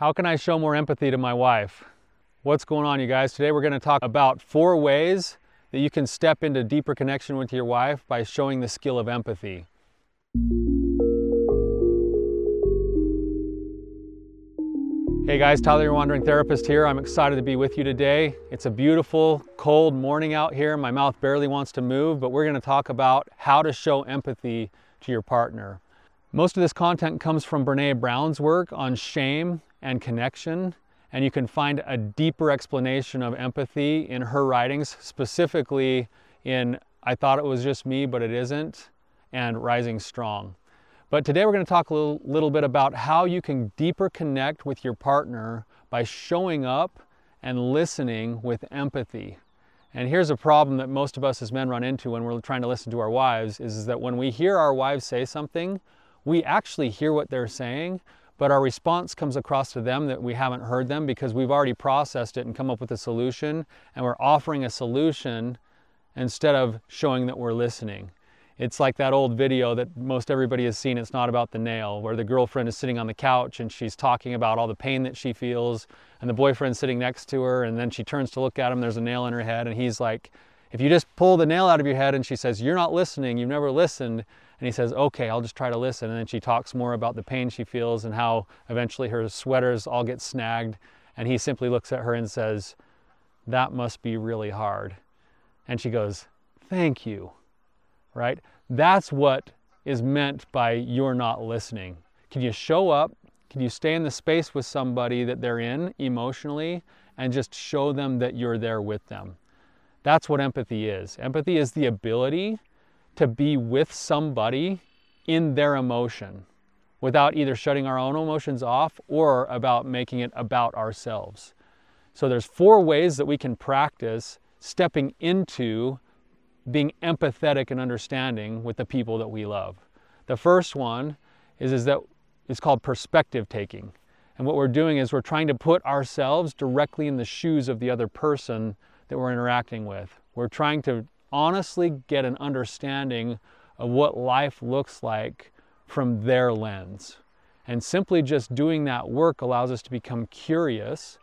How can I show more empathy to my wife? What's going on, you guys? Today we're going to talk about four ways that you can step into deeper connection with your wife by showing the skill of empathy. Hey guys, Tyler, your wandering therapist here. I'm excited to be with you today. It's a beautiful, cold morning out here. My mouth barely wants to move, but we're going to talk about how to show empathy to your partner. Most of this content comes from Brene Brown's work on shame and connection. And you can find a deeper explanation of empathy in her writings, specifically in I Thought It Was Just Me, But It Isn't, and Rising Strong. But today we're going to talk a little, little bit about how you can deeper connect with your partner by showing up and listening with empathy. And here's a problem that most of us as men run into when we're trying to listen to our wives is, is that when we hear our wives say something, we actually hear what they're saying, but our response comes across to them that we haven't heard them because we've already processed it and come up with a solution, and we're offering a solution instead of showing that we're listening. It's like that old video that most everybody has seen, It's Not About the Nail, where the girlfriend is sitting on the couch and she's talking about all the pain that she feels, and the boyfriend's sitting next to her, and then she turns to look at him, there's a nail in her head, and he's like, If you just pull the nail out of your head, and she says, You're not listening, you've never listened, and he says, okay, I'll just try to listen. And then she talks more about the pain she feels and how eventually her sweaters all get snagged. And he simply looks at her and says, that must be really hard. And she goes, thank you, right? That's what is meant by you're not listening. Can you show up? Can you stay in the space with somebody that they're in emotionally and just show them that you're there with them? That's what empathy is. Empathy is the ability to be with somebody in their emotion without either shutting our own emotions off or about making it about ourselves. So there's four ways that we can practice stepping into being empathetic and understanding with the people that we love. The first one is, is that it's called perspective taking. And what we're doing is we're trying to put ourselves directly in the shoes of the other person that we're interacting with. We're trying to honestly get an understanding of what life looks like from their lens. And simply just doing that work allows us to become curious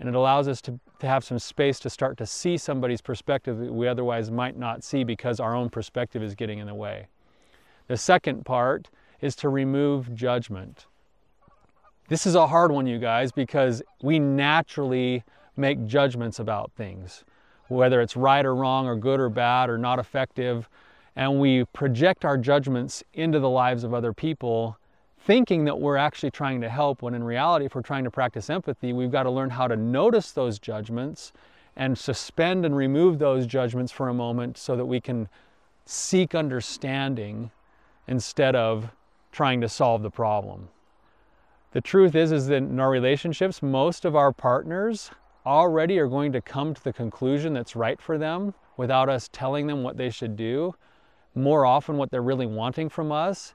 and it allows us to, to have some space to start to see somebody's perspective that we otherwise might not see because our own perspective is getting in the way. The second part is to remove judgment. This is a hard one, you guys, because we naturally make judgments about things whether it's right or wrong or good or bad or not effective. And we project our judgments into the lives of other people, thinking that we're actually trying to help, when in reality, if we're trying to practice empathy, we've got to learn how to notice those judgments and suspend and remove those judgments for a moment so that we can seek understanding instead of trying to solve the problem. The truth is is that in our relationships most of our partners already are going to come to the conclusion that's right for them without us telling them what they should do. More often, what they're really wanting from us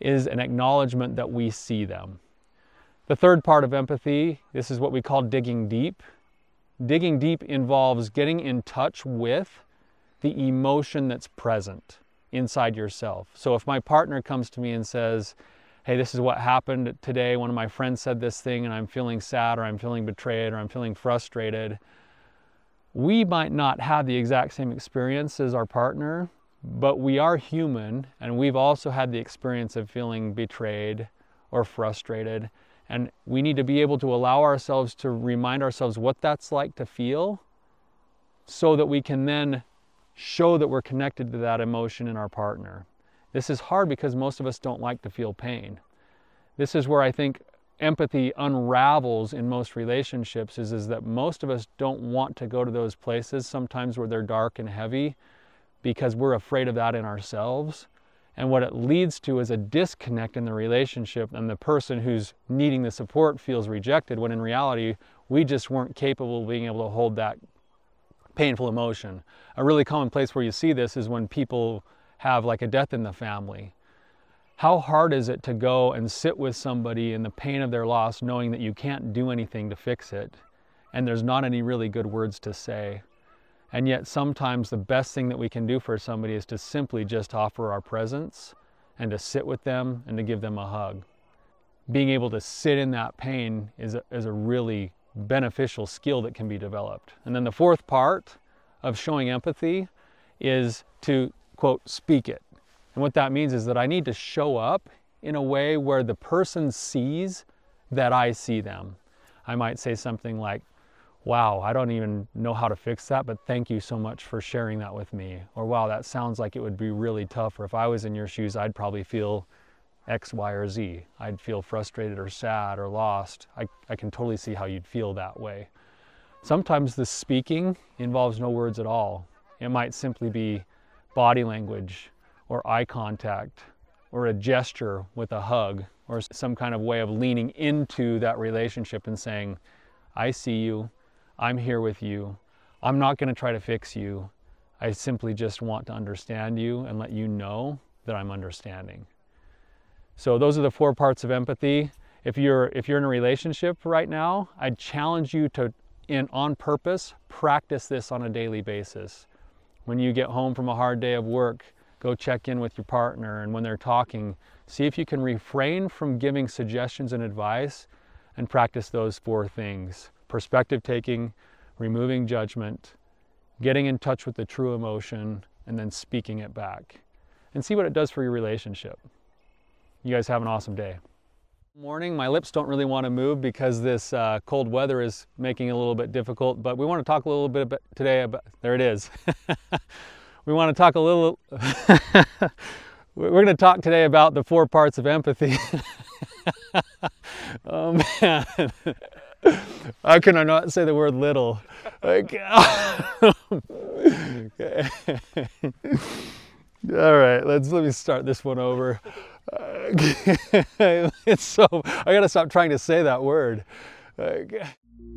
is an acknowledgement that we see them. The third part of empathy, this is what we call digging deep. Digging deep involves getting in touch with the emotion that's present inside yourself. So if my partner comes to me and says, hey, this is what happened today. One of my friends said this thing, and I'm feeling sad, or I'm feeling betrayed, or I'm feeling frustrated. We might not have the exact same experience as our partner, but we are human, and we've also had the experience of feeling betrayed or frustrated. And we need to be able to allow ourselves to remind ourselves what that's like to feel so that we can then show that we're connected to that emotion in our partner. This is hard because most of us don't like to feel pain. This is where I think empathy unravels in most relationships is, is that most of us don't want to go to those places sometimes where they're dark and heavy because we're afraid of that in ourselves. And what it leads to is a disconnect in the relationship, and the person who's needing the support feels rejected when in reality, we just weren't capable of being able to hold that painful emotion. A really common place where you see this is when people have like a death in the family. How hard is it to go and sit with somebody in the pain of their loss, knowing that you can't do anything to fix it, and there's not any really good words to say? And yet, sometimes the best thing that we can do for somebody is to simply just offer our presence and to sit with them and to give them a hug. being able to sit in that pain is a, is a really beneficial skill that can be developed. And then the fourth part of showing empathy is to, quote, speak it. And what that means is that I need to show up in a way where the person sees that I see them. I might say something like, wow, I don't even know how to fix that, but thank you so much for sharing that with me. Or wow, that sounds like it would be really tough. Or if I was in your shoes, I'd probably feel X, Y, or Z. I'd feel frustrated or sad or lost. I, I can totally see how you'd feel that way. Sometimes the speaking involves no words at all. It might simply be body language or eye contact or a gesture with a hug or some kind of way of leaning into that relationship and saying, I see you, I'm here with you, I'm not going to try to fix you. I simply just want to understand you and let you know that I'm understanding. So those are the four parts of empathy. If you're if you're in a relationship right now, I'd challenge you to in on purpose practice this on a daily basis. When you get home from a hard day of work, go check in with your partner and when they're talking, see if you can refrain from giving suggestions and advice and practice those four things. Perspective taking, removing judgment, getting in touch with the true emotion, and then speaking it back. And see what it does for your relationship. You guys have an awesome day. Morning, my lips don't really want to move because this uh, cold weather is making it a little bit difficult, but we want to talk a little bit about today about, there it is. we want to talk a little, we're going to talk today about the four parts of empathy. oh man, how can I not say the word little? okay. All right, let's let me start this one over. It's so, I gotta stop trying to say that word.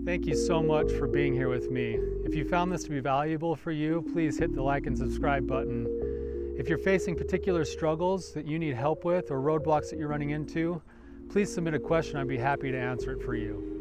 Thank you so much for being here with me. If you found this to be valuable for you, please hit the like and subscribe button. If you're facing particular struggles that you need help with or roadblocks that you're running into, please submit a question. I'd be happy to answer it for you.